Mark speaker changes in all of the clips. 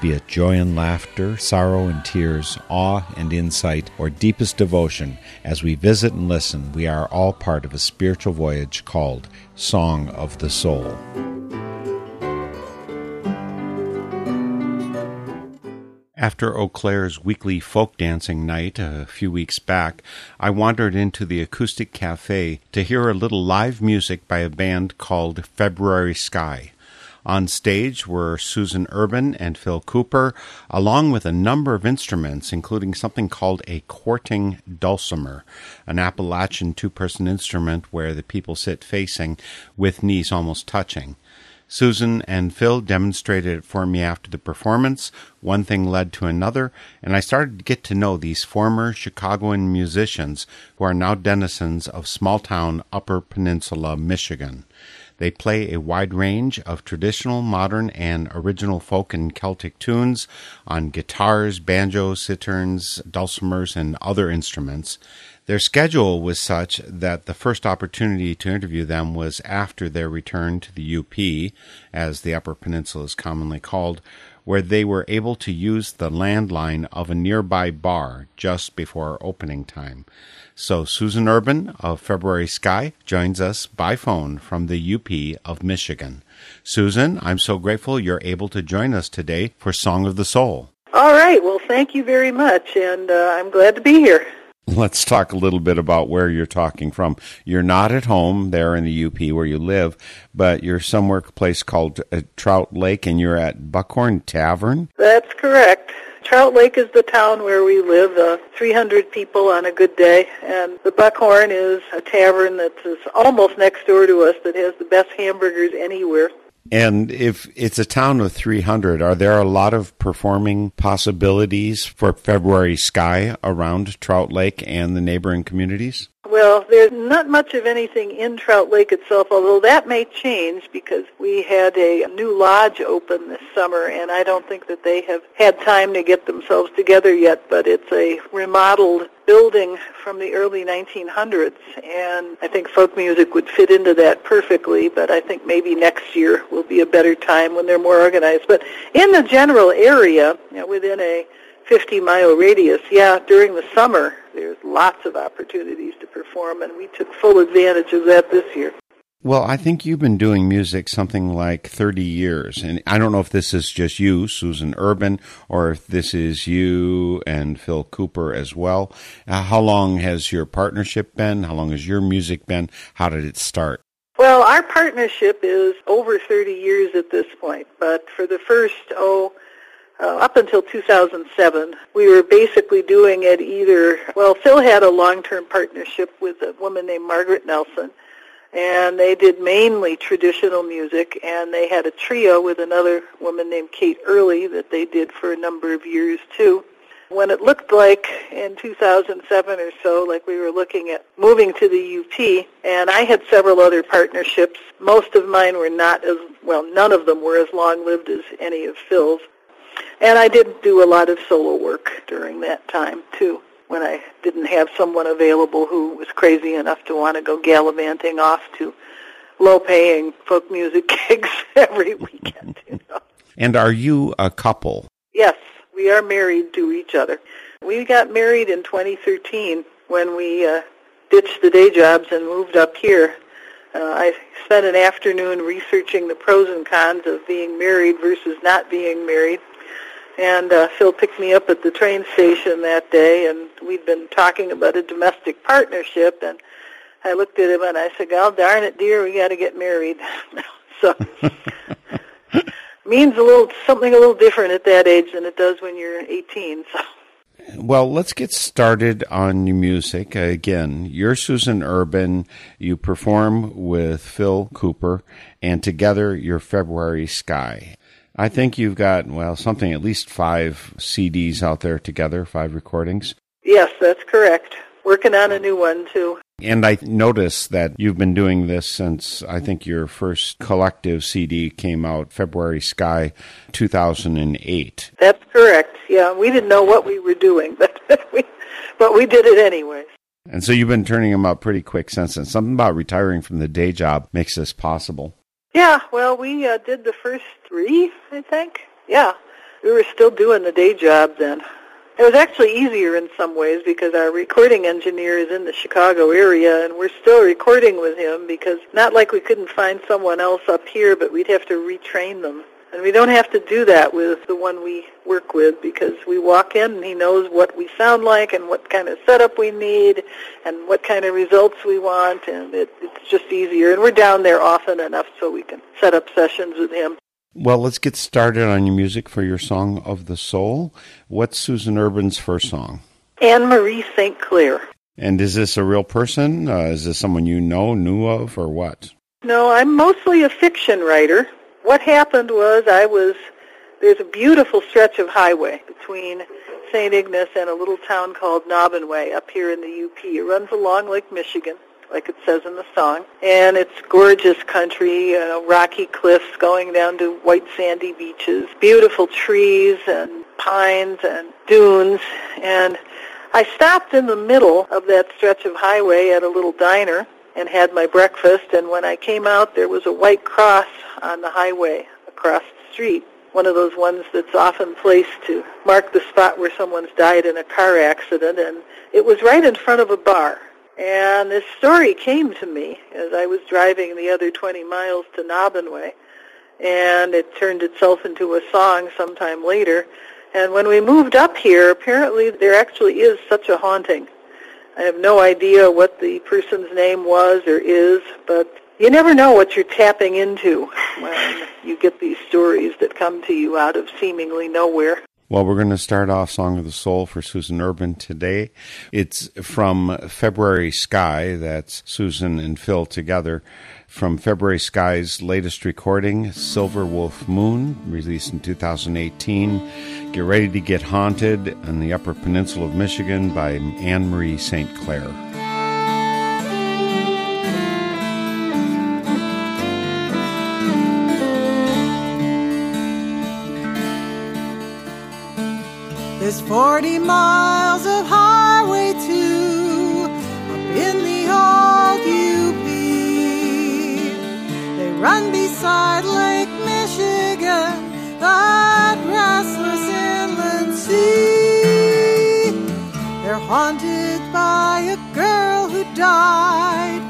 Speaker 1: Be it joy and laughter, sorrow and tears, awe and insight, or deepest devotion, as we visit and listen, we are all part of a spiritual voyage called Song of the Soul. After Eau Claire's weekly folk dancing night a few weeks back, I wandered into the Acoustic Cafe to hear a little live music by a band called February Sky. On stage were Susan Urban and Phil Cooper, along with a number of instruments, including something called a courting dulcimer, an Appalachian two person instrument where the people sit facing with knees almost touching. Susan and Phil demonstrated it for me after the performance. One thing led to another, and I started to get to know these former Chicagoan musicians who are now denizens of small town Upper Peninsula, Michigan. They play a wide range of traditional, modern, and original folk and Celtic tunes on guitars, banjos, citterns, dulcimers, and other instruments. Their schedule was such that the first opportunity to interview them was after their return to the UP, as the Upper Peninsula is commonly called, where they were able to use the landline of a nearby bar just before opening time. So Susan Urban of February Sky joins us by phone from the UP of Michigan. Susan, I'm so grateful you're able to join us today for Song of the Soul.
Speaker 2: All right. Well, thank you very much, and uh, I'm glad to be here.
Speaker 1: Let's talk a little bit about where you're talking from. You're not at home there in the UP where you live, but you're somewhere place called uh, Trout Lake, and you're at Buckhorn Tavern.
Speaker 2: That's correct. Trout Lake is the town where we live, uh, 300 people on a good day, and the Buckhorn is a tavern that's almost next door to us that has the best hamburgers anywhere.
Speaker 1: And if it's a town of 300, are there a lot of performing possibilities for February Sky around Trout Lake and the neighboring communities?
Speaker 2: Well, there's not much of anything in Trout Lake itself, although that may change because we had a new lodge open this summer, and I don't think that they have had time to get themselves together yet, but it's a remodeled building from the early 1900s, and I think folk music would fit into that perfectly, but I think maybe next year will be a better time when they're more organized. But in the general area, you know, within a 50 mile radius, yeah, during the summer, there's lots of opportunities to perform, and we took full advantage of that this year.
Speaker 1: Well, I think you've been doing music something like 30 years. And I don't know if this is just you, Susan Urban, or if this is you and Phil Cooper as well. Uh, how long has your partnership been? How long has your music been? How did it start?
Speaker 2: Well, our partnership is over 30 years at this point, but for the first, oh, uh, up until 2007, we were basically doing it either, well, Phil had a long-term partnership with a woman named Margaret Nelson, and they did mainly traditional music, and they had a trio with another woman named Kate Early that they did for a number of years too. When it looked like in 2007 or so, like we were looking at moving to the UP, and I had several other partnerships. Most of mine were not as, well, none of them were as long-lived as any of Phil's. And I did do a lot of solo work during that time too, when I didn't have someone available who was crazy enough to want to go gallivanting off to low-paying folk music gigs every weekend. You know.
Speaker 1: And are you a couple?
Speaker 2: Yes, we are married to each other. We got married in 2013 when we uh, ditched the day jobs and moved up here. Uh, I spent an afternoon researching the pros and cons of being married versus not being married. And uh, Phil picked me up at the train station that day, and we'd been talking about a domestic partnership. And I looked at him and I said, "God darn it, dear, we got to get married." so means a little something a little different at that age than it does when you're 18. So.
Speaker 1: Well, let's get started on your music. Again, you're Susan Urban. You perform with Phil Cooper, and together you're February Sky. I think you've got, well, something at least five CDs out there together, five recordings.
Speaker 2: Yes, that's correct. Working on a new one, too.
Speaker 1: And I notice that you've been doing this since I think your first collective CD came out February Sky 2008.
Speaker 2: That's correct. Yeah, we didn't know what we were doing, but we, but we did it anyway.
Speaker 1: And so you've been turning them out pretty quick since then. Something about retiring from the day job makes this possible.
Speaker 2: Yeah, well, we uh, did the first three, I think. Yeah, we were still doing the day job then. It was actually easier in some ways because our recording engineer is in the Chicago area and we're still recording with him because not like we couldn't find someone else up here, but we'd have to retrain them. And we don't have to do that with the one we work with because we walk in and he knows what we sound like and what kind of setup we need and what kind of results we want and it, it's just easier. And we're down there often enough so we can set up sessions with him.
Speaker 1: Well, let's get started on your music for your Song of the Soul. What's Susan Urban's first song?
Speaker 2: Anne Marie St. Clair.
Speaker 1: And is this a real person? Uh, is this someone you know, knew of, or what?
Speaker 2: No, I'm mostly a fiction writer. What happened was I was, there's a beautiful stretch of highway between St. Ignace and a little town called Naubinway up here in the UP. It runs along Lake Michigan, like it says in the song. And it's gorgeous country, you know, rocky cliffs going down to white sandy beaches, beautiful trees and pines and dunes. And I stopped in the middle of that stretch of highway at a little diner and had my breakfast. And when I came out, there was a white cross on the highway across the street. One of those ones that's often placed to mark the spot where someone's died in a car accident. And it was right in front of a bar. And this story came to me as I was driving the other 20 miles to Naubinway. And it turned itself into a song sometime later. And when we moved up here, apparently there actually is such a haunting. I have no idea what the person's name was or is, but you never know what you're tapping into when you get these stories that come to you out of seemingly nowhere.
Speaker 1: Well, we're going to start off Song of the Soul for Susan Urban today. It's from February Sky, that's Susan and Phil together. From February Sky's latest recording, Silver Wolf Moon, released in 2018. Get ready to get haunted on the Upper Peninsula of Michigan by Anne Marie St. Clair.
Speaker 3: There's 40 miles of highway run beside Lake Michigan, that restless inland sea. They're haunted by a girl who died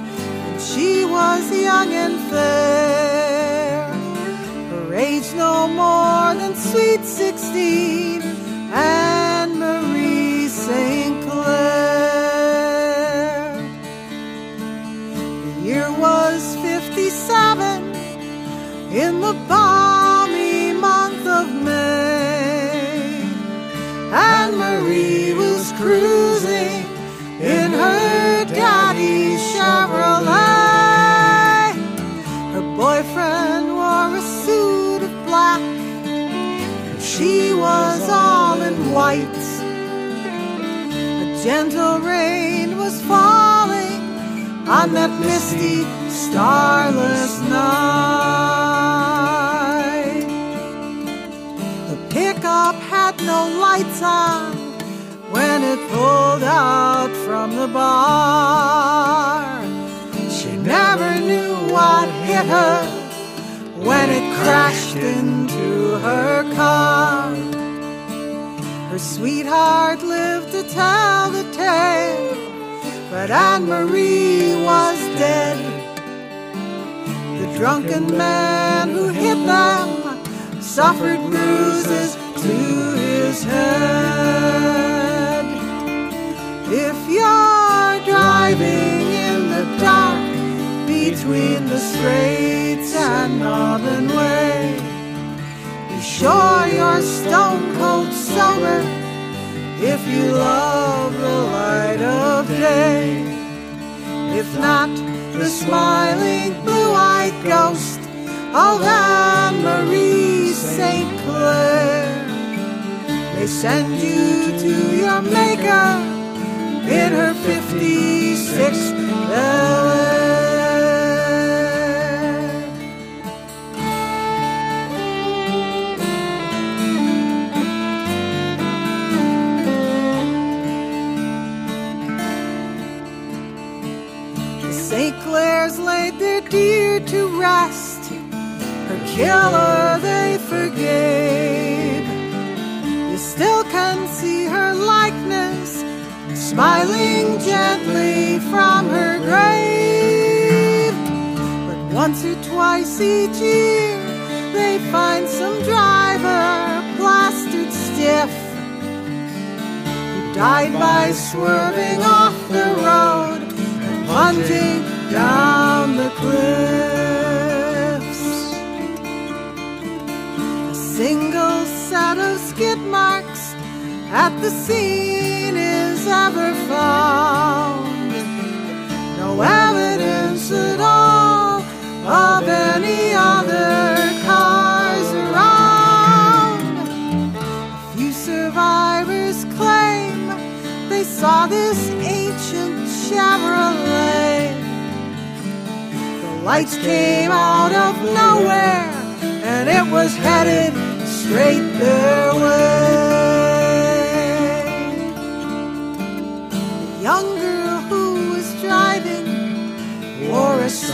Speaker 3: when she was young and fair. Her age no more than sweet 16. Anne Marie St. Clair. The year was 57 in the balmy month of May. Anne Marie was cruising in her daddy's Chevrolet. Her boyfriend wore a suit of black. and She was all in white. A gentle rain was falling on that misty, starless night. Had no lights on when it pulled out from the bar. She never knew what hit her when it crashed into her car. Her sweetheart lived to tell the tale, but Anne Marie was dead. The drunken man who hit them suffered bruises to his head. If you're driving in the dark between the straits and Naubinway, be sure you're stone cold sober if you love the light of day. If not, the smiling blue-eyed ghost of Anne Marie St. Clair may send you to your maker in her 50s 56 Bel Air. The St. Clair's laid their dear to rest. Her killer they forgave. Smiling gently from her grave. But once or twice each year they find some driver plastered stiff who died by swerving off the road and plunging down the cliffs. A single set of skid marks at the scene is ever found. No evidence at all of any other cars around. A few survivors claim they saw this ancient Chevrolet. The lights came out of nowhere and it was headed straight their way.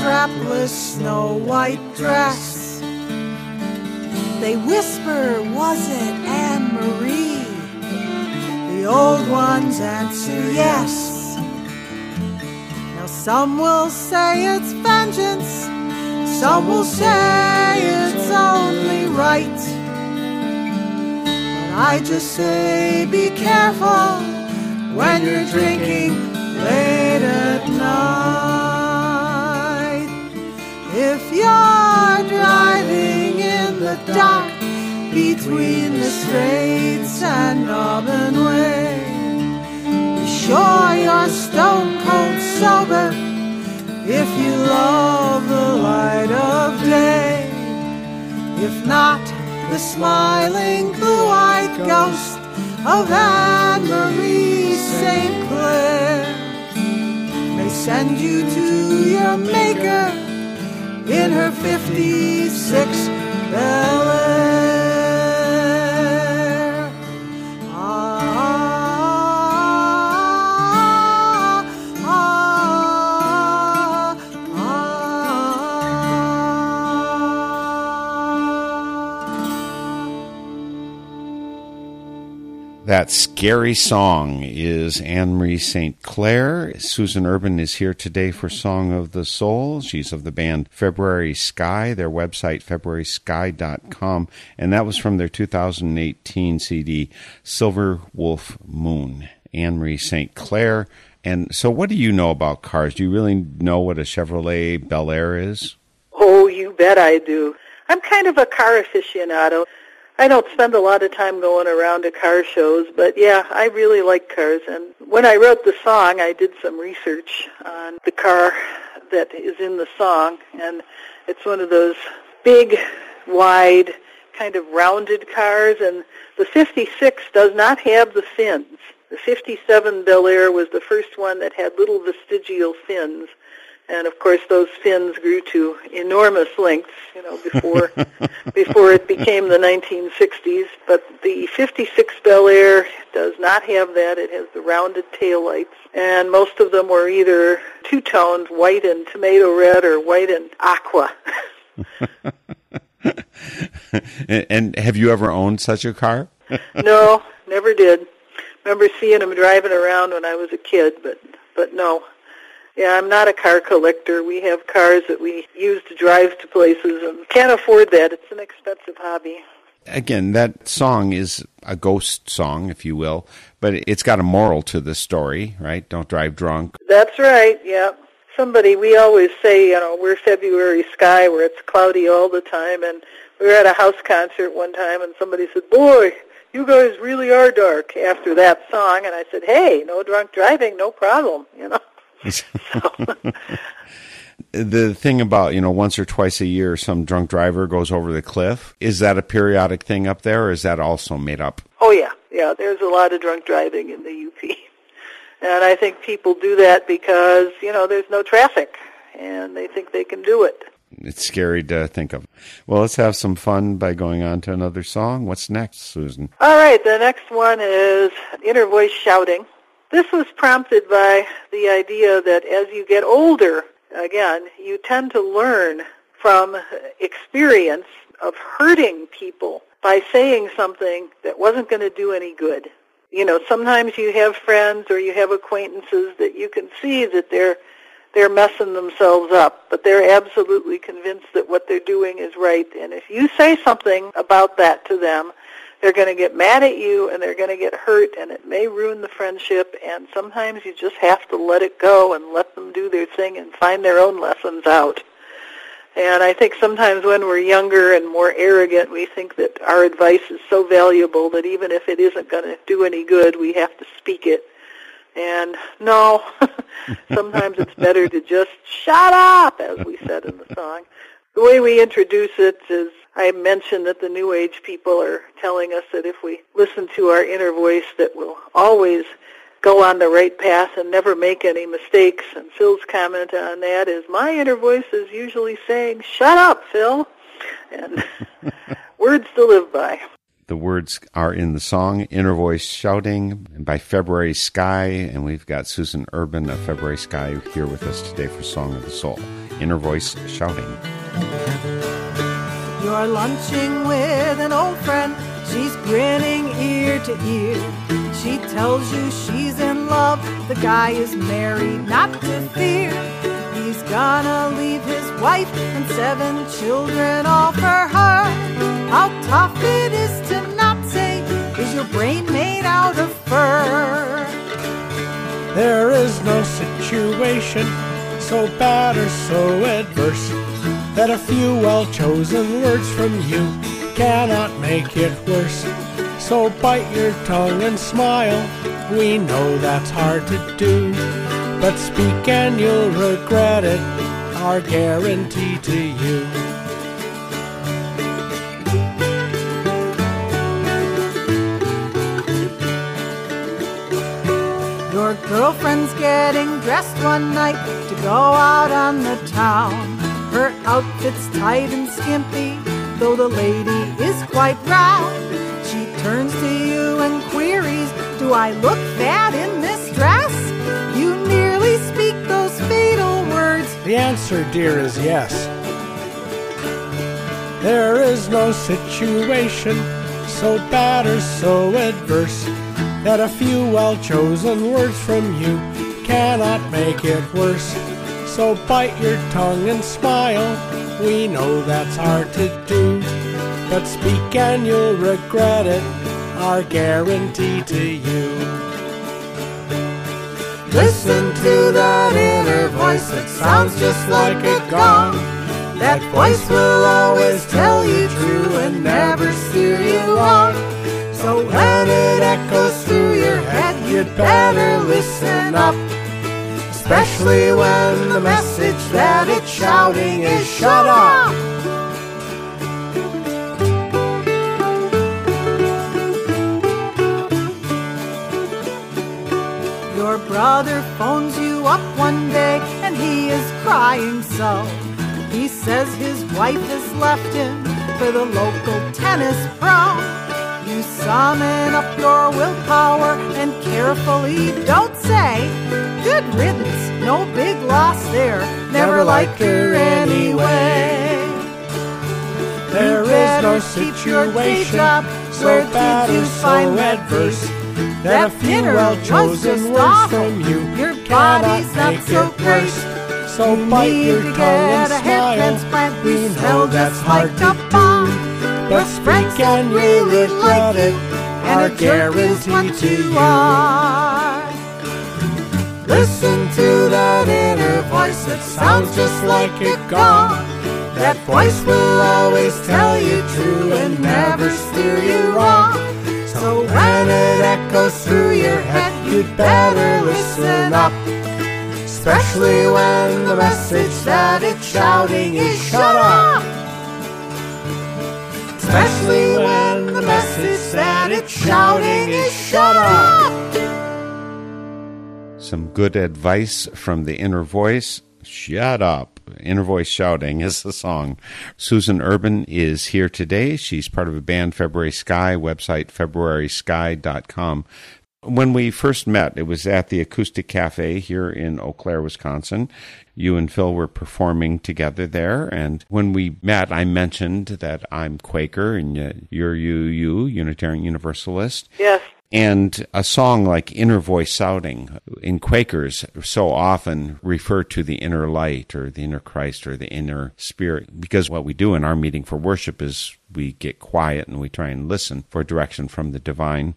Speaker 3: Strapless snow white dress. They whisper, Was it Anne Marie? The old ones answer yes. Now some will say it's vengeance, some will say it's only right. But I just say be careful when you're drinking late at night. The dark between the straits and Naubinway, be sure you're stone cold sober if you love the light of day. If not, the smiling blue-eyed ghost of Anne Marie St. Clair may send you to your maker in her 56 Bel
Speaker 1: That scary song is Anne Marie St. Clair. Susan Urban is here today for Song of the Soul. She's of the band February Sky, their website, februarysky.com, and that was from their 2018 CD, Silver Wolf Moon. Anne Marie St. Clair. And so, what do you know about cars? Do you really know what a Chevrolet Bel Air is?
Speaker 2: Oh, you bet I do. I'm kind of a car aficionado. I don't spend a lot of time going around to car shows, but yeah, I really like cars. And when I wrote the song, I did some research on the car that is in the song, and it's one of those big, wide, kind of rounded cars, and the 56 does not have the fins. The 57 Bel Air was the first one that had little vestigial fins. And of course, those fins grew to enormous lengths, you know, before before it became the 1960s. But the 56 Bel Air does not have that. It has the rounded taillights, and most of them were either two-toned, white and tomato red, or white and aqua.
Speaker 1: and have you ever owned such a car?
Speaker 2: no, never did. Remember seeing them driving around when I was a kid, but but no. Yeah, I'm not a car collector. We have cars that we use to drive to places and can't afford that. It's an expensive hobby.
Speaker 1: Again, that song is a ghost song, if you will, but it's got a moral to the story, right? Don't drive drunk.
Speaker 2: That's right, yeah. Somebody, we always say, you know, we're February sky where it's cloudy all the time. And we were at a house concert one time and somebody said, boy, you guys really are dark after that song. And I said, hey, no drunk driving, no problem, you know.
Speaker 1: the thing about you know once or twice a year some drunk driver goes over the cliff is that a periodic thing up there or is that also made up
Speaker 2: Oh yeah, yeah. There's a lot of drunk driving in the UP. And I think people do that because, you know, there's no traffic and they think they can do it.
Speaker 1: It's scary to think of. Well, let's have some fun by going on to another song. What's next, Susan?
Speaker 2: All right, the next one is inner voice shouting. This was prompted by the idea that as you get older, again, you tend to learn from experience of hurting people by saying something that wasn't going to do any good. You know, sometimes you have friends or you have acquaintances that you can see that they're they're messing themselves up, but they're absolutely convinced that what they're doing is right. And if you say something about that to them, they're going to get mad at you and they're going to get hurt and it may ruin the friendship and sometimes you just have to let it go and let them do their thing and find their own lessons out. And I think sometimes when we're younger and more arrogant, we think that our advice is so valuable that even if it isn't going to do any good, we have to speak it. And no, sometimes it's better to just shut up, as we said in the song. The way we introduce it is I mentioned that the New Age people are telling us that if we listen to our inner voice that we'll always go on the right path and never make any mistakes. And Phil's comment on that is, my inner voice is usually saying, shut up, Phil. And words to live by.
Speaker 1: The words are in the song Inner Voice Shouting by February Sky, and we've got Susan Urban of February Sky here with us today for Song of the Soul. Inner Voice Shouting.
Speaker 3: You're lunching with an old friend. She's grinning ear to ear. She tells you she's in love. The guy is married, not to fear. He's gonna leave his wife and seven children all for her. How tough it is to not say, is your brain made out of fur?
Speaker 4: There is no situation so bad or so adverse that a few well chosen words from you cannot make it worse. So bite your tongue and smile. We know that's hard to do, but speak and you'll regret it. Our guarantee to you.
Speaker 3: Your girlfriend's getting dressed one night to go out on the town. Her outfit's tight and skimpy, though the lady is quite round. She turns to you and queries, Do I look fat in this dress? You nearly speak those fatal words.
Speaker 4: The answer, dear, is yes. There is no situation so bad or so adverse that a few well chosen words from you cannot make it worse. So bite your tongue and smile. We know that's hard to do, but speak and you'll regret it. Our guarantee to you.
Speaker 3: Listen to that inner voice that sounds just like a gong. That voice will always tell you true and never steer you wrong. So when it echoes through your head, you'd better listen up. Especially when the message that it's shouting is shut up. Your brother phones you up one day and he is crying so. He says his wife has left him for the local tennis pro. You summon up your willpower and carefully don't say, Good riddance, no big loss there, never like her anyway.
Speaker 4: There
Speaker 3: You
Speaker 4: no
Speaker 3: keep your day
Speaker 4: situation
Speaker 3: job.
Speaker 4: so
Speaker 3: Where did you find
Speaker 4: so
Speaker 3: that
Speaker 4: adverse that a few
Speaker 3: well-chosen
Speaker 4: words from you
Speaker 3: Your body's not
Speaker 4: make
Speaker 3: so
Speaker 4: worse. So
Speaker 3: You
Speaker 4: bite your
Speaker 3: to
Speaker 4: tongue and
Speaker 3: get a hair
Speaker 4: smile. We
Speaker 3: You
Speaker 4: know that's hard
Speaker 3: like
Speaker 4: to
Speaker 3: a
Speaker 4: do, but speak and
Speaker 3: really
Speaker 4: regret
Speaker 3: like
Speaker 4: it.
Speaker 3: and a jerk is what
Speaker 4: guarantee to
Speaker 3: you
Speaker 4: you.
Speaker 3: are. Listen to that inner voice that sounds just like a gong. That voice will always tell you true and never steer you wrong. So when it echoes through your head, you'd better listen up. Especially when the message that it's shouting is shut up. The message that it's shouting is shut up.
Speaker 1: Some good advice from the inner voice. Shut up. Inner Voice Shouting is the song. Susan Urban is here today. She's part of a band, February Sky, website februarysky.com. When we first met, it was at the Acoustic Cafe here in Eau Claire, Wisconsin. You and Phil were performing together there. And when we met, I mentioned that I'm Quaker and you're UU, Unitarian Universalist.
Speaker 2: Yes.
Speaker 1: And a song like Inner Voice Shouting in Quakers so often refer to the inner light or the inner Christ or the inner spirit because what we do in our meeting for worship is we get quiet and we try and listen for direction from the divine.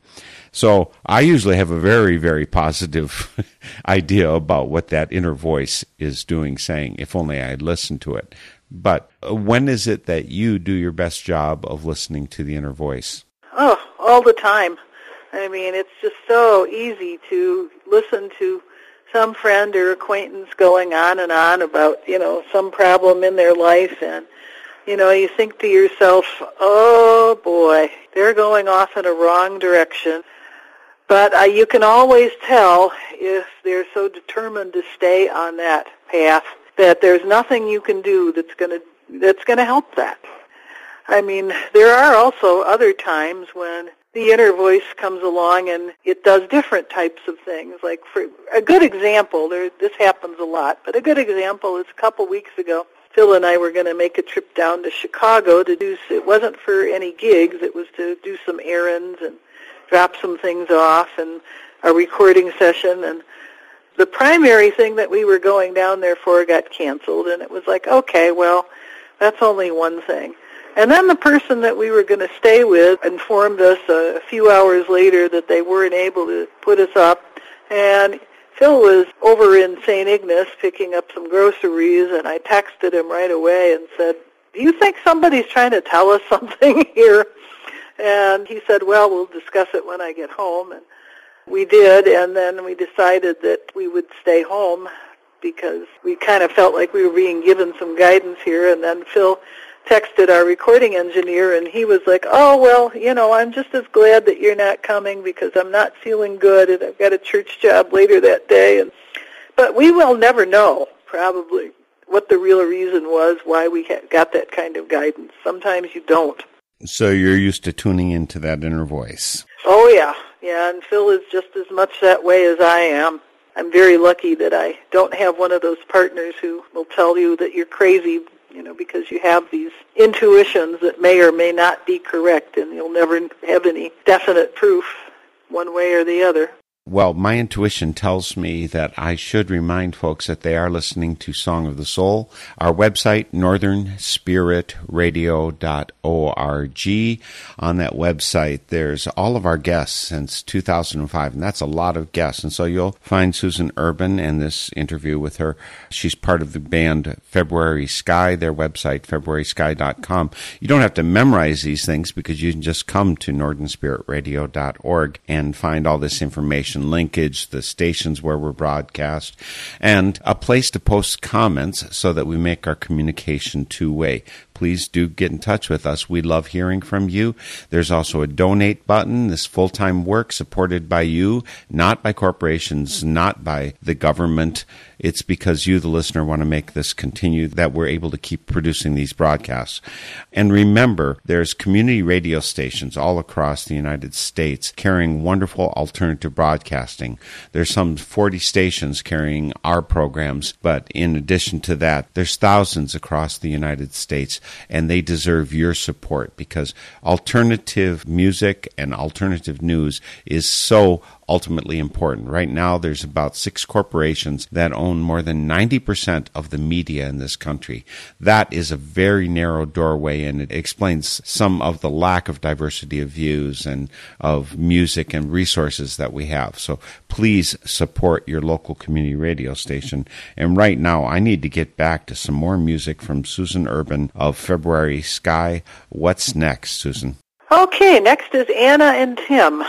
Speaker 1: So I usually have a very, very positive idea about what that inner voice is doing, saying, if only I had listened to it. But uh, when is it that you do your best job of listening to the inner voice?
Speaker 2: Oh, all the time. I mean, it's just so easy to listen to some friend or acquaintance going on and on about, you know, some problem in their life and, you know, you think to yourself, oh boy, they're going off in a wrong direction. But uh, you can always tell if they're so determined to stay on that path that there's nothing you can do that's going to that's going to help that. I mean, there are also other times when the inner voice comes along and it does different types of things. Like for a good example, there this happens a lot, but a good example is a couple weeks ago. Phil and I were going to make a trip down to Chicago to do. It wasn't for any gigs. It was to do some errands and drop some things off and a recording session. And the primary thing that we were going down there for got canceled. And it was like, okay, well, that's only one thing. And then the person that we were going to stay with informed us a few hours later that they weren't able to put us up. And Phil was over in St. Ignace picking up some groceries, and I texted him right away and said, do you think somebody's trying to tell us something here? And he said, well, we'll discuss it when I get home. And we did, and then we decided that we would stay home because we kind of felt like we were being given some guidance here. And then Phil texted our recording engineer and he was like, "Oh, well, you know, I'm just as glad that you're not coming because I'm not feeling good and I've got a church job later that day." And but we will never know probably what the real reason was why we got that kind of guidance. Sometimes you don't.
Speaker 1: So you're used to tuning into that inner voice.
Speaker 2: Oh yeah. Yeah, and Phil is just as much that way as I am. I'm very lucky that I don't have one of those partners who will tell you that you're crazy you know, because you have these intuitions that may or may not be correct, and you'll never have any definite proof one way or the other.
Speaker 1: Well, my intuition tells me that I should remind folks that they are listening to Song of the Soul. Our website, northernspiritradio.org. On that website, there's all of our guests since 2005, and that's a lot of guests. And so you'll find Susan Urban and this interview with her. She's part of the band February Sky, their website, februarysky.com. You don't have to memorize these things because you can just come to northernspiritradio.org and find all this information, linkage, the stations where we're broadcast, and a place to post comments so that we make our communication two way please do get in touch with us. We love hearing from you. There's also a donate button. This full time work supported by you, not by corporations, not by the government. It's because you, the listener, want to make this continue that we're able to keep producing these broadcasts. And remember, there's community radio stations all across the United States carrying wonderful alternative broadcasting. There's some 40 stations carrying our programs, but in addition to that, there's thousands across the United States and they deserve your support because alternative music and alternative news is so ultimately important. Right now, there's about six corporations that own more than 90% of the media in this country. That is a very narrow doorway, and it explains some of the lack of diversity of views and of music and resources that we have. So please support your local community radio station. And right now, I need to get back to some more music from Susan Urban of February Sky. What's next, Susan?
Speaker 2: Okay, next is Anna and Tim.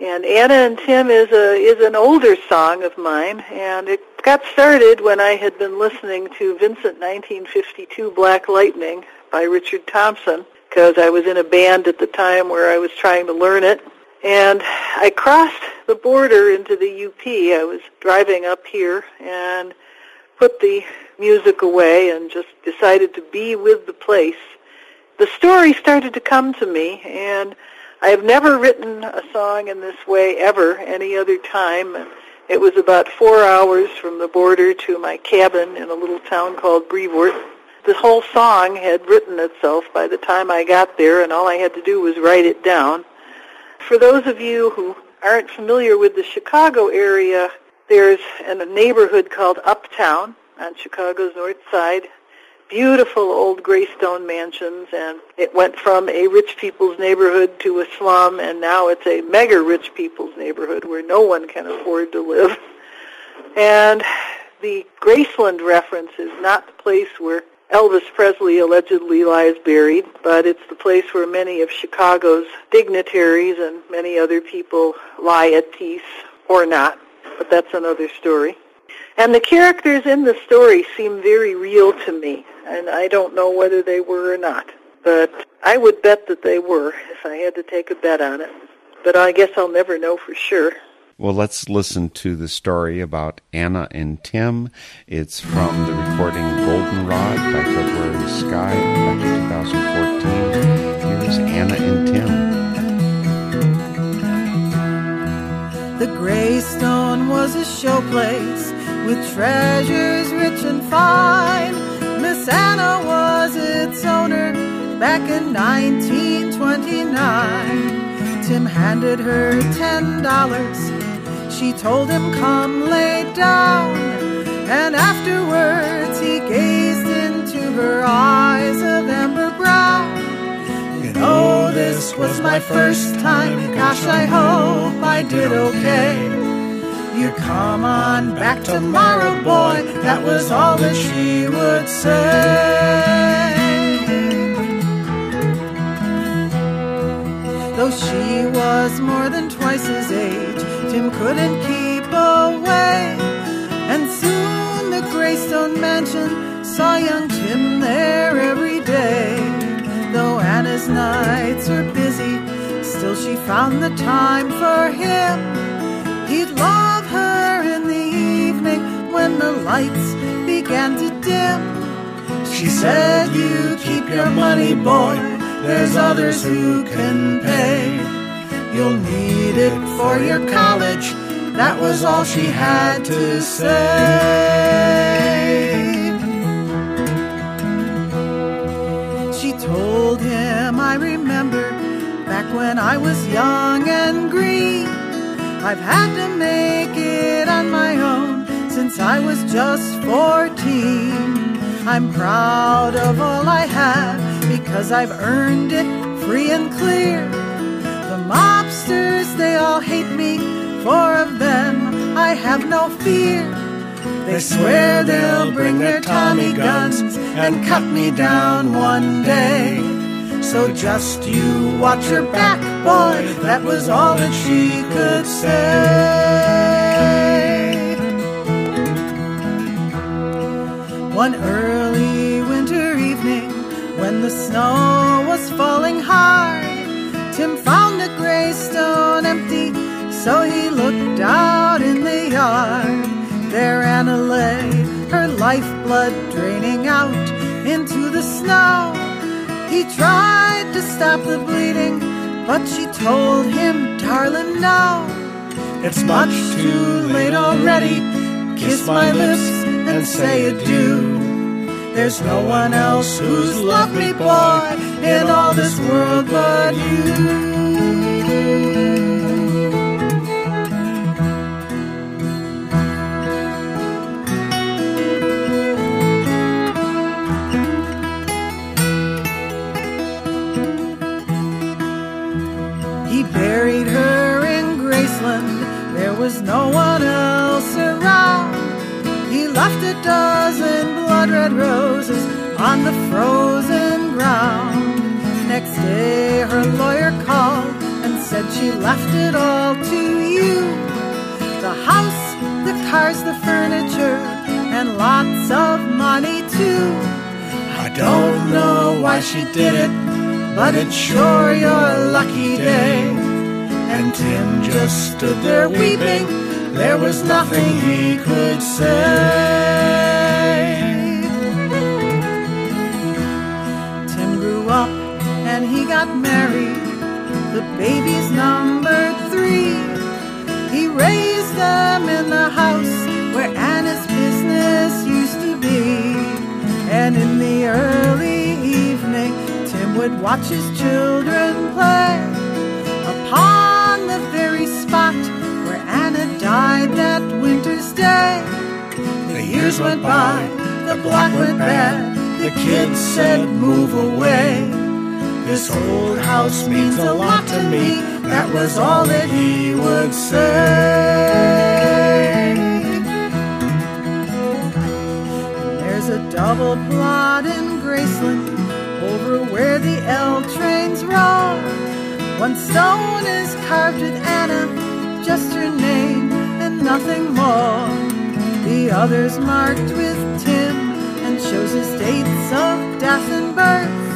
Speaker 2: And Anna and Tim is a is an older song of mine, and it got started when I had been listening to Vincent 1952 Black Lightning by Richard Thompson because I was in a band at the time where I was trying to learn it, And I crossed the border into the UP. I was driving up here and put the music away and just decided to be with the place. The story started to come to me, and I have never written a song in this way ever any other time. It was about four hours from the border to my cabin in a little town called Brevoort. The whole song had written itself by the time I got there, and all I had to do was write it down. For those of you who aren't familiar with the Chicago area, there's a neighborhood called Uptown on Chicago's north side. Beautiful old gray stone mansions, and it went from a rich people's neighborhood to a slum, and now it's a mega rich people's neighborhood where no one can afford to live. And the Graceland reference is not the place where Elvis Presley allegedly lies buried, but it's the place where many of Chicago's dignitaries and many other people lie at peace, or not, but that's another story. And the characters in the story seem very real to me, and I don't know whether they were or not, but I would bet that they were if I had to take a bet on it. But I guess I'll never know for sure.
Speaker 1: Well, let's listen to the story about Anna and Tim. It's from the recording Goldenrod by February Sky back in 2014. Here's Anna and Tim.
Speaker 3: The Greystone was a showplace with treasures rich and fine. Miss Anna was its owner back in 1929. Tim handed her ten dollars. She told him, Come lay down. And afterwards he gazed into her eyes of amber brown. You know, this was my first time. Gosh, I hope I did okay. You come on back tomorrow, boy. That was all that she would say. Though she was more than twice his age, Tim couldn't keep away. And soon the Greystone Mansion saw young Tim there every day. Though Anna's nights were busy, still she found the time for him. He'd love her in the evening when the lights began to dim. She said, You keep your money, boy. There's others who can pay. You'll need it for your college. That was all she had to say. She told him, I remember back when I was young and green. I've had to make it on my own since I was just 14. I'm proud of all I have because I've earned it free and clear. The mobsters, they all hate me, for of them I have no fear. They swear they'll bring their Tommy guns and cut me down one day. So just you watch your back, boy, that was all that she could say. One early winter evening, when the snow was falling hard, Tim found the Greystone empty, so he looked out in the yard. There Anna lay, her lifeblood draining out into the snow. He tried to stop the bleeding, but she told him, darling, no. It's much too late already. Kiss my lips and say adieu. There's no one else who's loved me, boy, in all this world but you. Said she left it all to you. The house, the cars, the furniture, and lots of money too. I don't know why she did it, but it's sure your lucky day.
Speaker 4: and Tim just stood there weeping. There was nothing he could say.
Speaker 3: Tim grew up and he got married. The baby's number three. He raised them in the house where Anna's business used to be. And in the early evening, Tim would watch his children play upon the very spot where Anna died that winter's day. The years went by, the block went bad. The kids said, Move away.
Speaker 4: This old house means a lot to me. That was all that he would say.
Speaker 3: There's a double plot in Graceland over where the L trains roll. One stone is carved with Anna, just her name and nothing more. The other's marked with Tim and shows his dates of death and birth.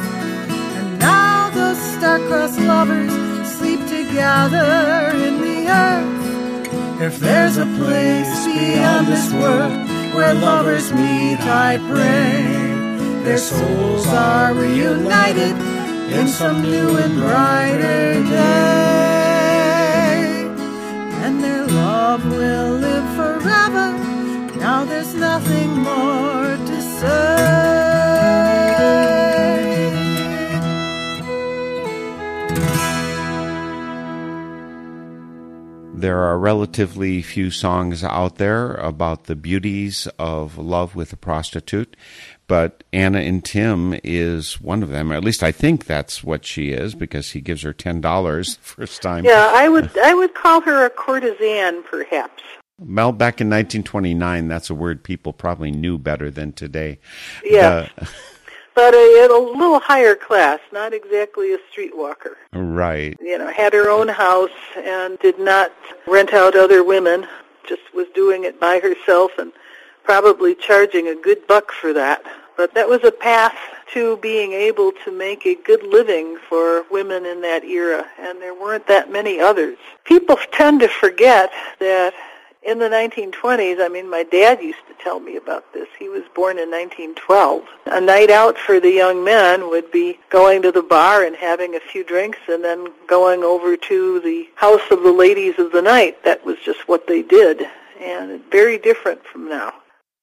Speaker 3: Star-crossed lovers sleep together in the earth.
Speaker 4: If there's a place beyond this world where lovers meet, I pray their souls are reunited in some new and brighter day.
Speaker 3: and their love will live forever. Now there's nothing more to say.
Speaker 1: There are relatively few songs out there about the beauties of love with a prostitute, but Anna and Tim is one of them. Or at least I think that's what she is because he gives her ten dollars the first time.
Speaker 2: Yeah, I would I would call her a courtesan, perhaps.
Speaker 1: Well, back in 1929, that's a word people probably knew better than today.
Speaker 2: Yeah.
Speaker 1: The-
Speaker 2: But a, a little higher class, not exactly a streetwalker.
Speaker 1: right.
Speaker 2: You know, had her own house and did not rent out other women. Just was doing it by herself and probably charging a good buck for that. But that was a path to being able to make a good living for women in that era, and there weren't that many others. People tend to forget that in the 1920s, I mean, my dad used to tell me about this. He was born in 1912. A night out for the young men would be going to the bar and having a few drinks and then going over to the house of the ladies of the night. That was just what they did. And very different from now.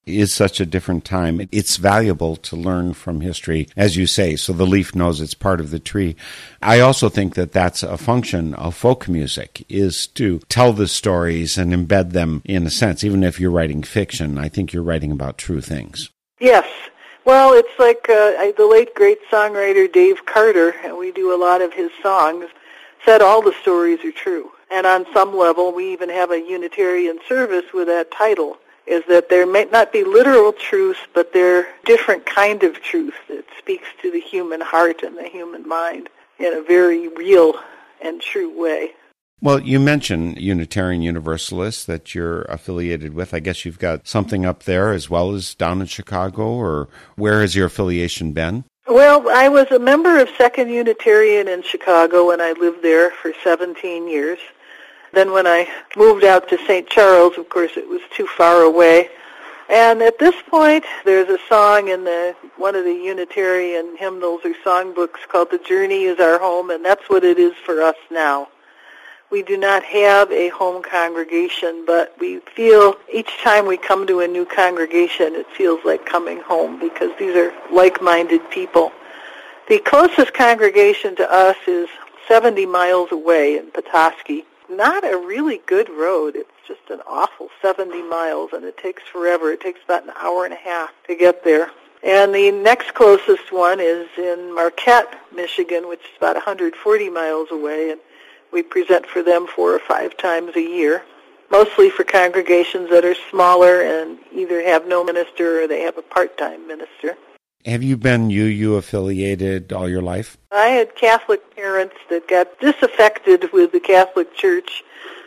Speaker 1: Is such a different time. It's valuable to learn from history, as you say, so the leaf knows it's part of the tree. I also think that that's a function of folk music, is to tell the stories and embed them in a sense. Even if you're writing fiction, I think you're writing about true things.
Speaker 2: Yes. Well, it's like uh, the late great songwriter Dave Carter, and we do a lot of his songs, said all the stories are true. And on some level, we even have a Unitarian service with that title, is that there may not be literal truth, but they're different kind of truth that speaks to the human heart and the human mind in a very real and true way.
Speaker 1: Well, you mentioned Unitarian Universalists that you're affiliated with. I guess you've got something up there as well as down in Chicago, or where has your affiliation been?
Speaker 2: Well, I was a member of Second Unitarian in Chicago and I lived there for 17 years. Then when I moved out to St. Charles, of course, it was too far away. And at this point, there's a song in the one of the Unitarian hymnals or songbooks called "The Journey Is Our Home," and that's what it is for us now. We do not have a home congregation, but we feel each time we come to a new congregation, it feels like coming home because these are like-minded people. The closest congregation to us is 70 miles away in Petoskey. Not a really good road. It's just an awful 70 miles, and it takes forever. It takes about an hour and a half to get there. And the next closest one is in Marquette, Michigan, which is about 140 miles away, and we present for them four or five times a year, mostly for congregations that are smaller and either have no minister or they have a part-time minister.
Speaker 1: Have you been UU affiliated all your life?
Speaker 2: I had Catholic parents that got disaffected with the Catholic Church.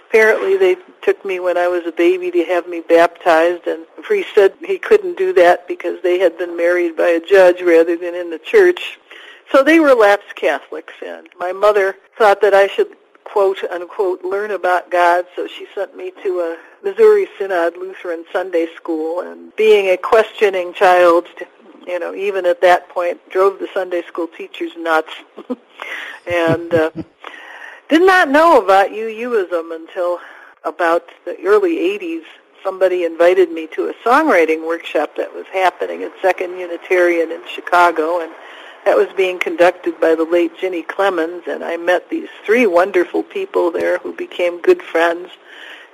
Speaker 2: Apparently they took me when I was a baby to have me baptized and the priest said he couldn't do that because they had been married by a judge rather than in the church. So they were lapsed Catholics and my mother thought that I should quote unquote learn about God, so she sent me to a Missouri Synod Lutheran Sunday school and being a questioning child, you know, even at that point drove the Sunday school teachers nuts. and uh, did not know about UUism until about the early 80s. Somebody invited me to a songwriting workshop that was happening at Second Unitarian in Chicago, and that was being conducted by the late Ginni Clemmens, and I met these three wonderful people there who became good friends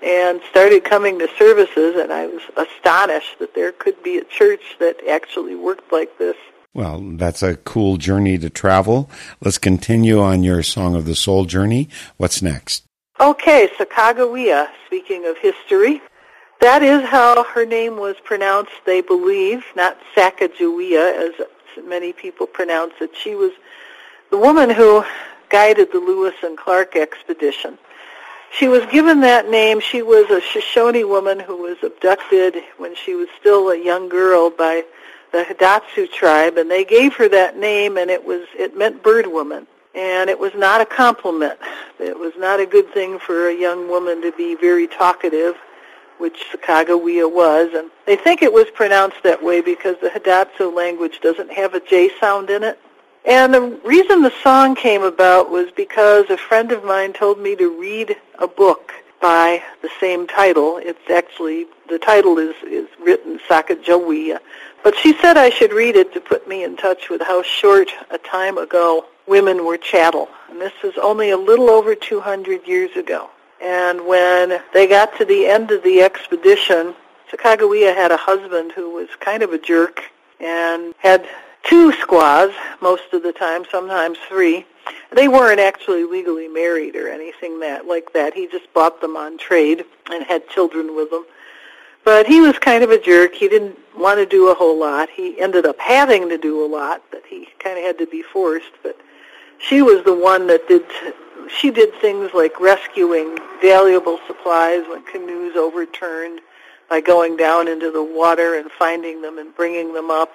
Speaker 2: and started coming to services, and I was astonished that there could be a church that actually worked like this.
Speaker 1: Well, that's a cool journey to travel. Let's continue on your Song of the Soul journey. What's next?
Speaker 2: Okay, Sacagawea, speaking of history. That is how her name was pronounced, they believe, not Sacajawea, as many people pronounce it. She was the woman who guided the Lewis and Clark expedition. She was given that name. She was a Shoshone woman who was abducted when she was still a young girl by the Hidatsa tribe, and they gave her that name, and it was it meant bird woman, and it was not a compliment. It was not a good thing for a young woman to be very talkative, which Sacagawea was, and they think it was pronounced that way because the Hidatsa language doesn't have a J sound in it. And the reason the song came about was because a friend of mine told me to read a book by the same title. It's actually, the title is, is written Sacajawea. But she said I should read it to put me in touch with how short a time ago women were chattel. And this is only a little over 200 years ago. And when they got to the end of the expedition, Sacagawea had a husband who was kind of a jerk and had two squaws most of the time, sometimes three. They weren't actually legally married or anything that like that. He just bought them on trade and had children with them. But he was kind of a jerk. He didn't want to do a whole lot. He ended up having to do a lot, but he kind of had to be forced. But she was the one that did she did things like rescuing valuable supplies when canoes overturned by going down into the water and finding them and bringing them up.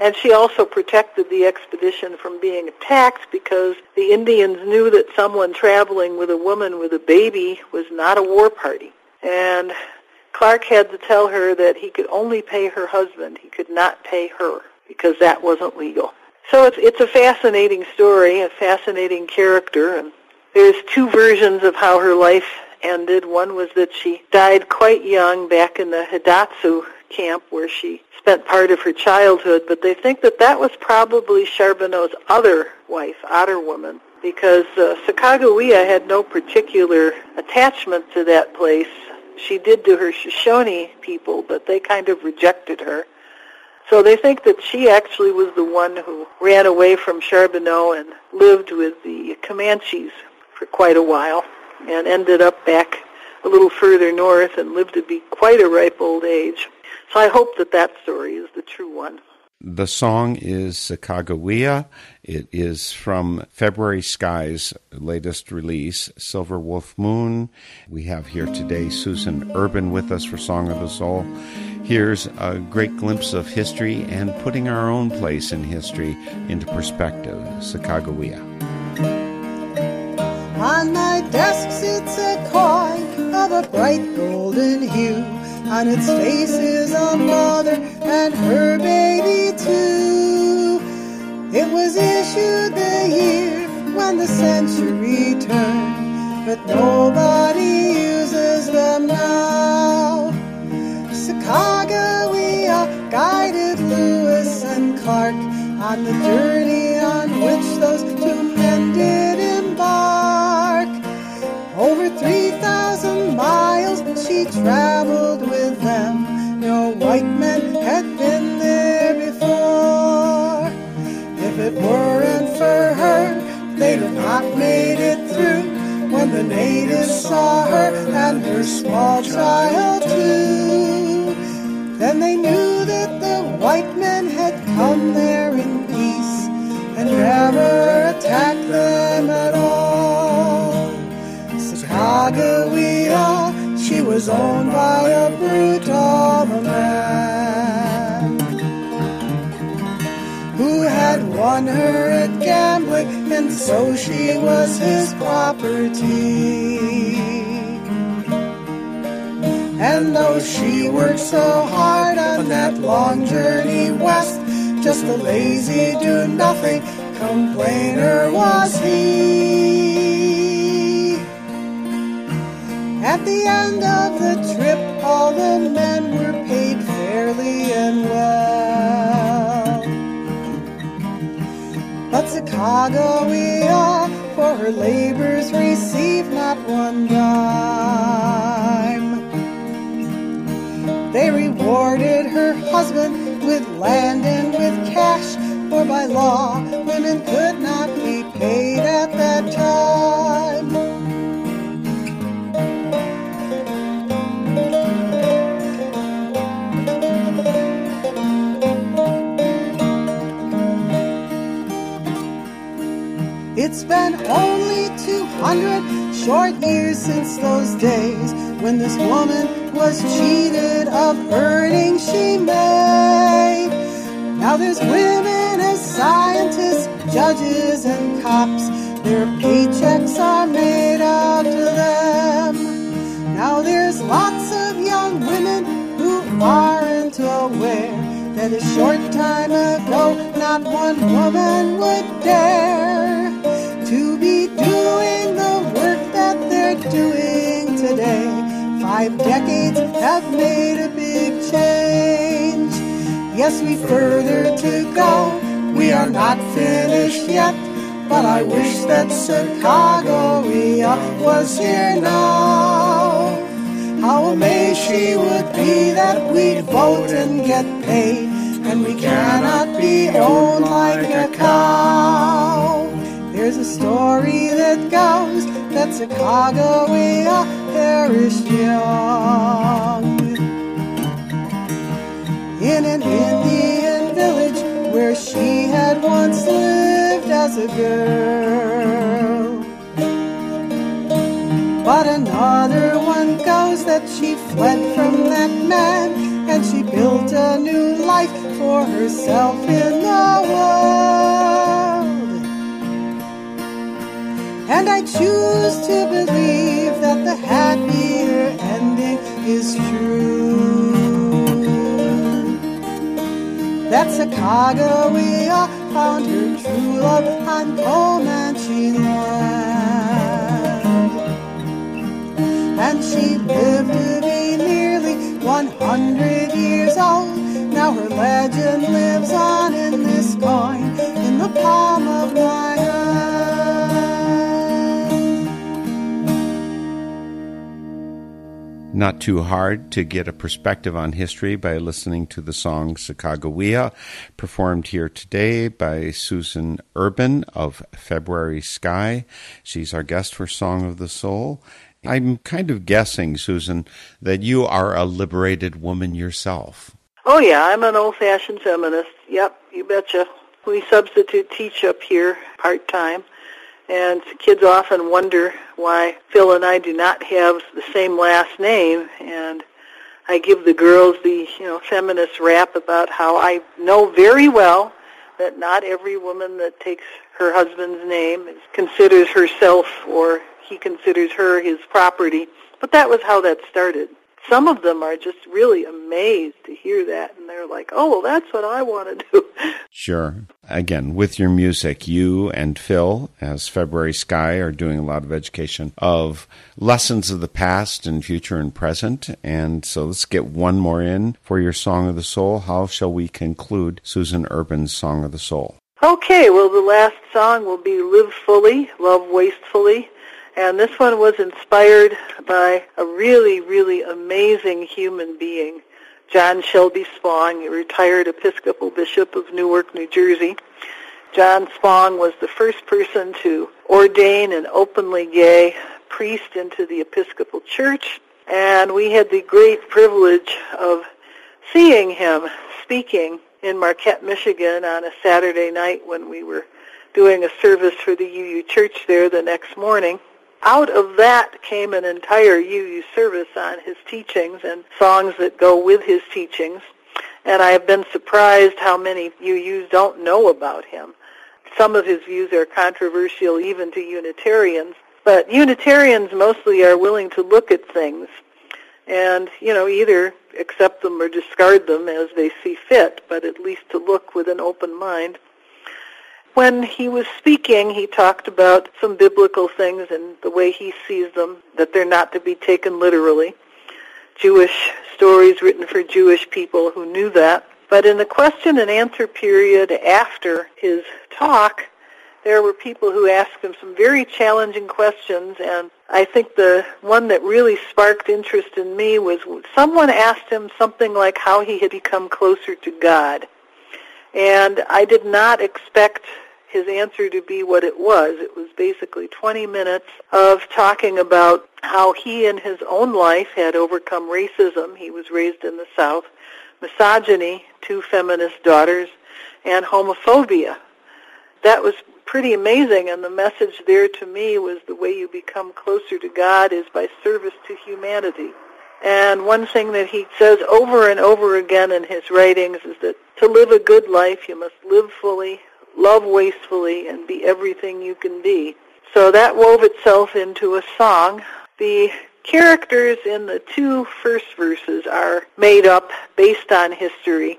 Speaker 2: And she also protected the expedition from being attacked because the Indians knew that someone traveling with a woman with a baby was not a war party. And Clark had to tell her that he could only pay her husband. He could not pay her because that wasn't legal. So it's it's a fascinating story, a fascinating character, and there's two versions of how her life ended. One was that she died quite young back in the Hidatsa camp where she spent part of her childhood, but they think that that was probably Charbonneau's other wife, Otter Woman, because uh, Sacagawea had no particular attachment to that place. She did to her Shoshone people, but they kind of rejected her. So they think that she actually was the one who ran away from Charbonneau and lived with the Comanches for quite a while and ended up back a little further north and lived to be quite a ripe old age. So I hope that that story is the true one.
Speaker 1: The song is Sacagawea. It is from February Sky's latest release, Silver Wolf Moon. We have here today Susan Urban with us for Song of the Soul. Here's a great glimpse of history and putting our own place in history into perspective. Sacagawea.
Speaker 3: On my desk sits a coin of a bright golden hue. On its face is a mother and her baby too. It was issued the year when the century turned, but nobody uses them now. Sacagawea guided Lewis and Clark on the journey on which those two men did embark. Over 3,000 miles she traveled with them. No white men had been there before. If it weren't for her, they'd have not made it through. When the natives saw her and her small child too, then they knew that the white men had come there in peace and never attacked them at all. Sacagawea, was owned by a brutal man who had won her at gambling, and so she was his property. And though she worked so hard on that long journey west, just a lazy do nothing complainer was he. At the end of the trip, all the men were paid fairly and well. But Sacagawea for her labors received not one dime. They rewarded her husband with land and with cash, for by law women could not be paid at that time. Been only 200 short years since those days when this woman was cheated of earnings she made. Now there's women as scientists, judges, and cops. Their paychecks are made out to them. Now there's lots of young women who aren't aware that a short time ago not one woman would dare to be doing the work that they're doing today. Five decades have made a big change. Yes, we've further to go. We are not finished yet. But I wish that Sacagawea was here now. How amazed she would be that we'd vote and get paid, and we cannot be owned like a cow. There's a story that goes that Sacagawea perished young in an Indian village where she had once lived as a girl. But another one goes that she fled from that man and she built a new life for herself in the world. And I choose to believe that the happier ending is true. That Sacagawea found her true love on Comanche land. And she lived to be nearly 100 years old. Now her legend lives on in this coin in the palm of my
Speaker 1: Not too hard to get a perspective on history by listening to the song Sacagawea, performed here today by Susan Urban of February Sky. She's our guest for Song of the Soul. I'm kind of guessing, Susan, that you are a liberated woman yourself.
Speaker 2: Oh yeah, I'm an old-fashioned feminist. Yep, you betcha. We substitute teach up here part-time, and kids often wonder why Phil and I do not have the same last name, and I give the girls the, you know, feminist rap about how I know very well that not every woman that takes her husband's name considers herself or he considers her his property. But that was how that started. Some of them are just really amazed to hear that, and they're like, oh, well, that's what I want to do.
Speaker 1: Sure. Again, with your music, you and Phil, as February Sky, are doing a lot of education of lessons of the past and future and present. And so let's get one more in for your Song of the Soul. How shall we conclude Susan Urban's Song of the Soul?
Speaker 2: Okay, well, the last song will be Live Fully, Love Wastefully. And this one was inspired by a really, really amazing human being, John Shelby Spong, a retired Episcopal Bishop of Newark, New Jersey. John Spong was the first person to ordain an openly gay priest into the Episcopal Church, and we had the great privilege of seeing him speaking in Marquette, Michigan on a Saturday night when we were doing a service for the UU Church there the next morning. Out of that came an entire UU service on his teachings and songs that go with his teachings. And I have been surprised how many UUs don't know about him. Some of his views are controversial even to Unitarians, but Unitarians mostly are willing to look at things and, you know, either accept them or discard them as they see fit, but at least to look with an open mind. When he was speaking, he talked about some biblical things and the way he sees them, that they're not to be taken literally. Jewish stories written for Jewish people who knew that. But in the question and answer period after his talk, there were people who asked him some very challenging questions, and I think the one that really sparked interest in me was someone asked him something like how he had become closer to God. And I did not expect his answer to be what it was. It was basically 20 minutes of talking about how he in his own life had overcome racism. He was raised in the South, misogyny, two feminist daughters, and homophobia. That was pretty amazing, and the message there to me was the way you become closer to God is by service to humanity. And one thing that he says over and over again in his writings is that to live a good life, you must live fully, love wastefully, and be everything you can be. So that wove itself into a song. The characters in the two first verses are made up based on history.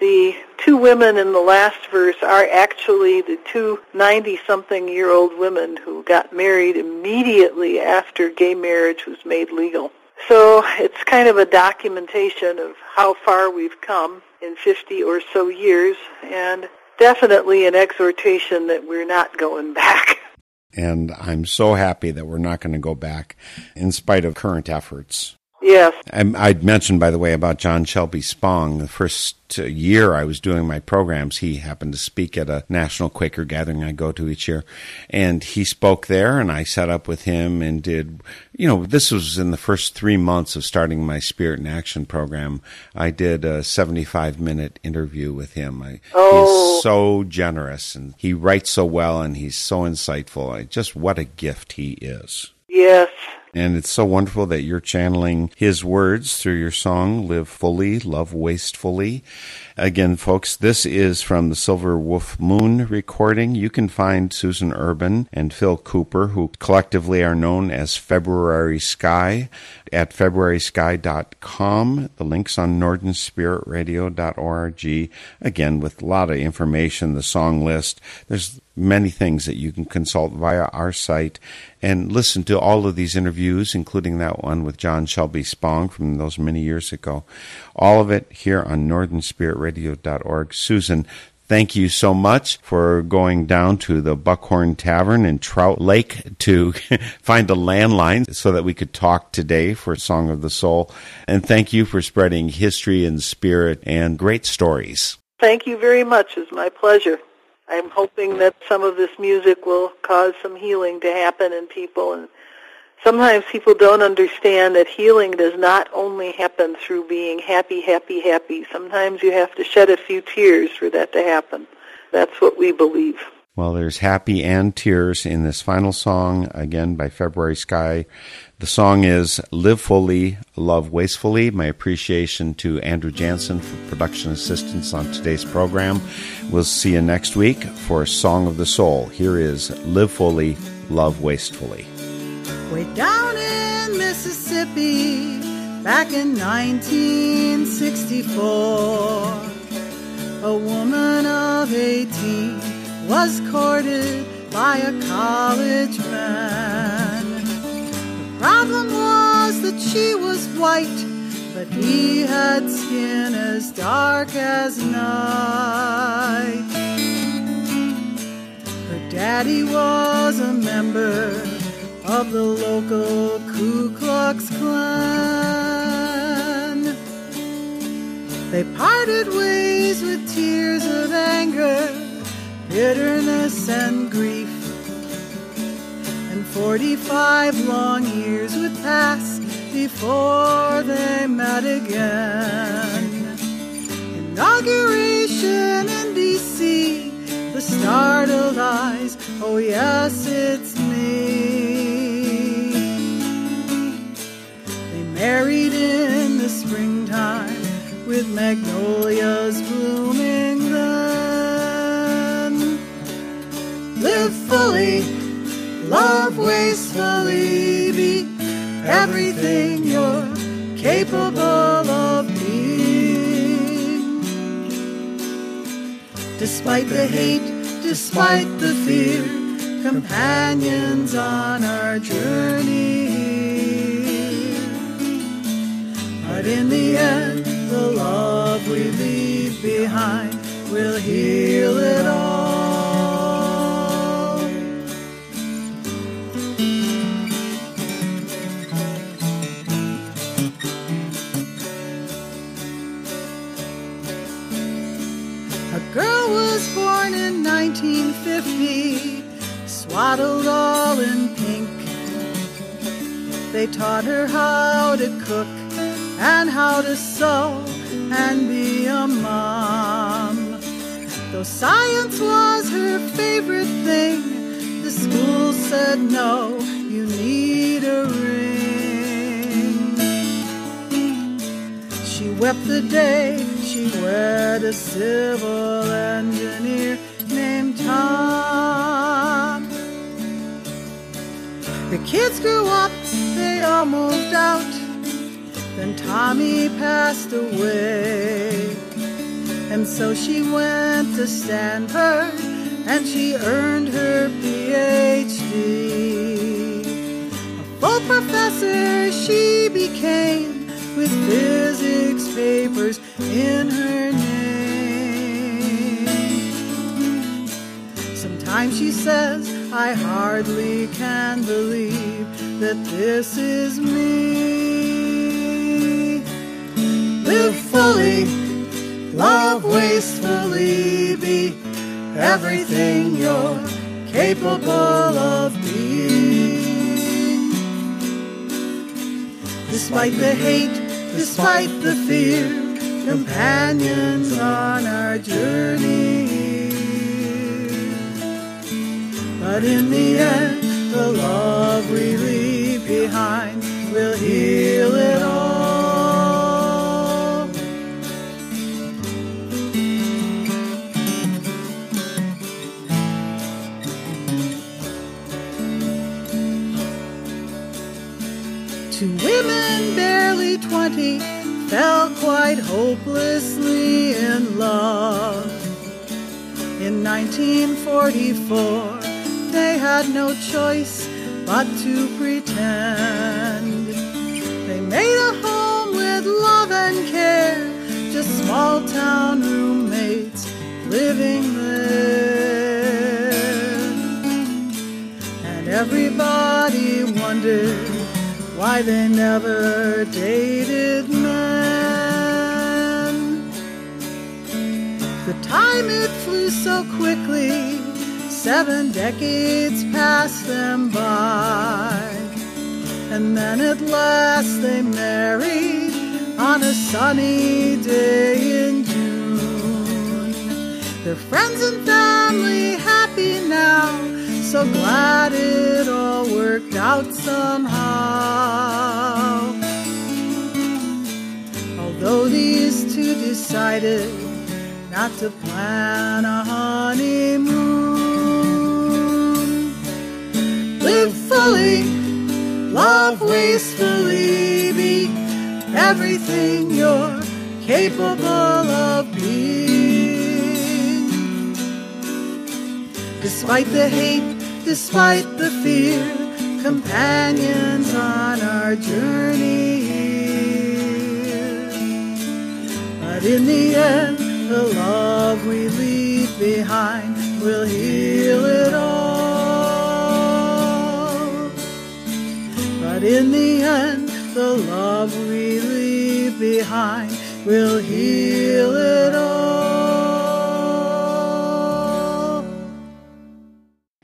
Speaker 2: The two women in the last verse are actually the two 90-something-year-old women who got married immediately after gay marriage was made legal. So it's kind of a documentation of how far we've come in 50 or so years, and definitely an exhortation that we're not going back.
Speaker 1: And I'm so happy that we're not going to go back in spite of current efforts.
Speaker 2: Yes.
Speaker 1: I- I'd mentioned, by the way, about John Shelby Spong. The first uh, year I was doing my programs, he happened to speak at a national Quaker gathering I go to each year. And he spoke there, and I sat up with him and did, you know, this was in the first three months of starting my Spirit in Action program. I did a 75 minute interview with him. I,
Speaker 2: Oh.
Speaker 1: He's so generous, and he writes so well, and he's so insightful. I, just what a gift he is.
Speaker 2: Yes.
Speaker 1: And it's so wonderful that you're channeling his words through your song, Live Fully, Love Wastefully. Again, folks, this is from the Silver Wolf Moon recording. You can find Susan Urban and Phil Cooper, who collectively are known as February Sky, at februarysky.com. The link's on northernspiritradio.org. Again, with a lot of information, the song list. There's many things that you can consult via our site and listen to all of these interviews, including that one with John Shelby Spong from those many years ago. All of it here on northernspiritradio.org. Susan, thank you so much for going down to the Buckhorn Tavern in Trout Lake to find a landline so that we could talk today for Song of the Soul. And thank you for spreading history and spirit and great stories.
Speaker 2: Thank you very much. It's my pleasure. I'm hoping that some of this music will cause some healing to happen in people. And sometimes people don't understand that healing does not only happen through being happy, happy, happy. Sometimes you have to shed a few tears for that to happen. That's what we believe.
Speaker 1: Well, there's happy and tears in this final song, again by February Sky. The song is Live Fully, Love Wastefully. My appreciation to Andrew Jansen for production assistance on today's program. We'll see you next week for Song of the Soul. Here is Live Fully, Love Wastefully.
Speaker 3: Way down in Mississippi, back in 1964, a woman of 18 was courted by a college man. Problem was that she was white, but he had skin as dark as night. Her daddy was a member of the local Ku Klux Klan. They parted ways with tears of anger, bitterness, and grief. And 45 long years would pass before they met again. Inauguration in D.C., the startled eyes, oh yes, it's me. They married in the springtime with magnolias blooming then. Live fully, love wastefully, be everything you're capable of being. Despite the hate, despite the fear, companions on our journey. But in the end, the love we leave behind will heal it all. Swaddled all in pink. They taught her how to cook and how to sew and be a mom. Though science was her favorite thing, the school said no, you need a ring. She wept the day she wed a civil engineer named Tom. The kids grew up, they all moved out. Then Tommy passed away. And so she went to Stanford and she earned her PhD. A full professor she became with physics papers in her name. Sometimes she says, I hardly can believe that this is me. Live fully, love wastefully, be everything you're capable of being. Despite the hate, despite the fear, companions on our journey. But in the end, the love we leave behind will heal it all. Two women, barely twenty, fell quite hopelessly in love. In 1944, they had no choice but to pretend. They made a home with love and care, just small town roommates living there. And everybody wondered why they never dated men. The time it flew so quickly, seven decades passed them by. And then at last they married on a sunny day in June. Their friends and family happy now, so glad it all worked out somehow. Although these two decided not to plan a honeymoon. Love wastefully, be everything you're capable of being. Despite the hate, despite the fear, companions on our journey here. But in the end, the love we leave behind will heal it all. But in the end, the love we leave behind will heal it all.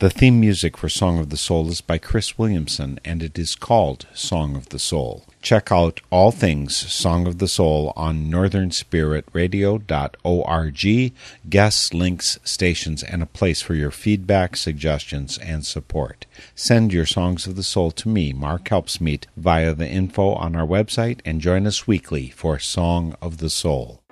Speaker 1: The theme music for Song of the Soul is by Cris Williamson, and it is called Song of the Soul. Check out all things Song of the Soul on northernspiritradio.org, guests, links, stations, and a place for your feedback, suggestions, and support. Send your Songs of the Soul to me, Mark Helpsmeet, via the info on our website, and join us weekly for Song of the Soul.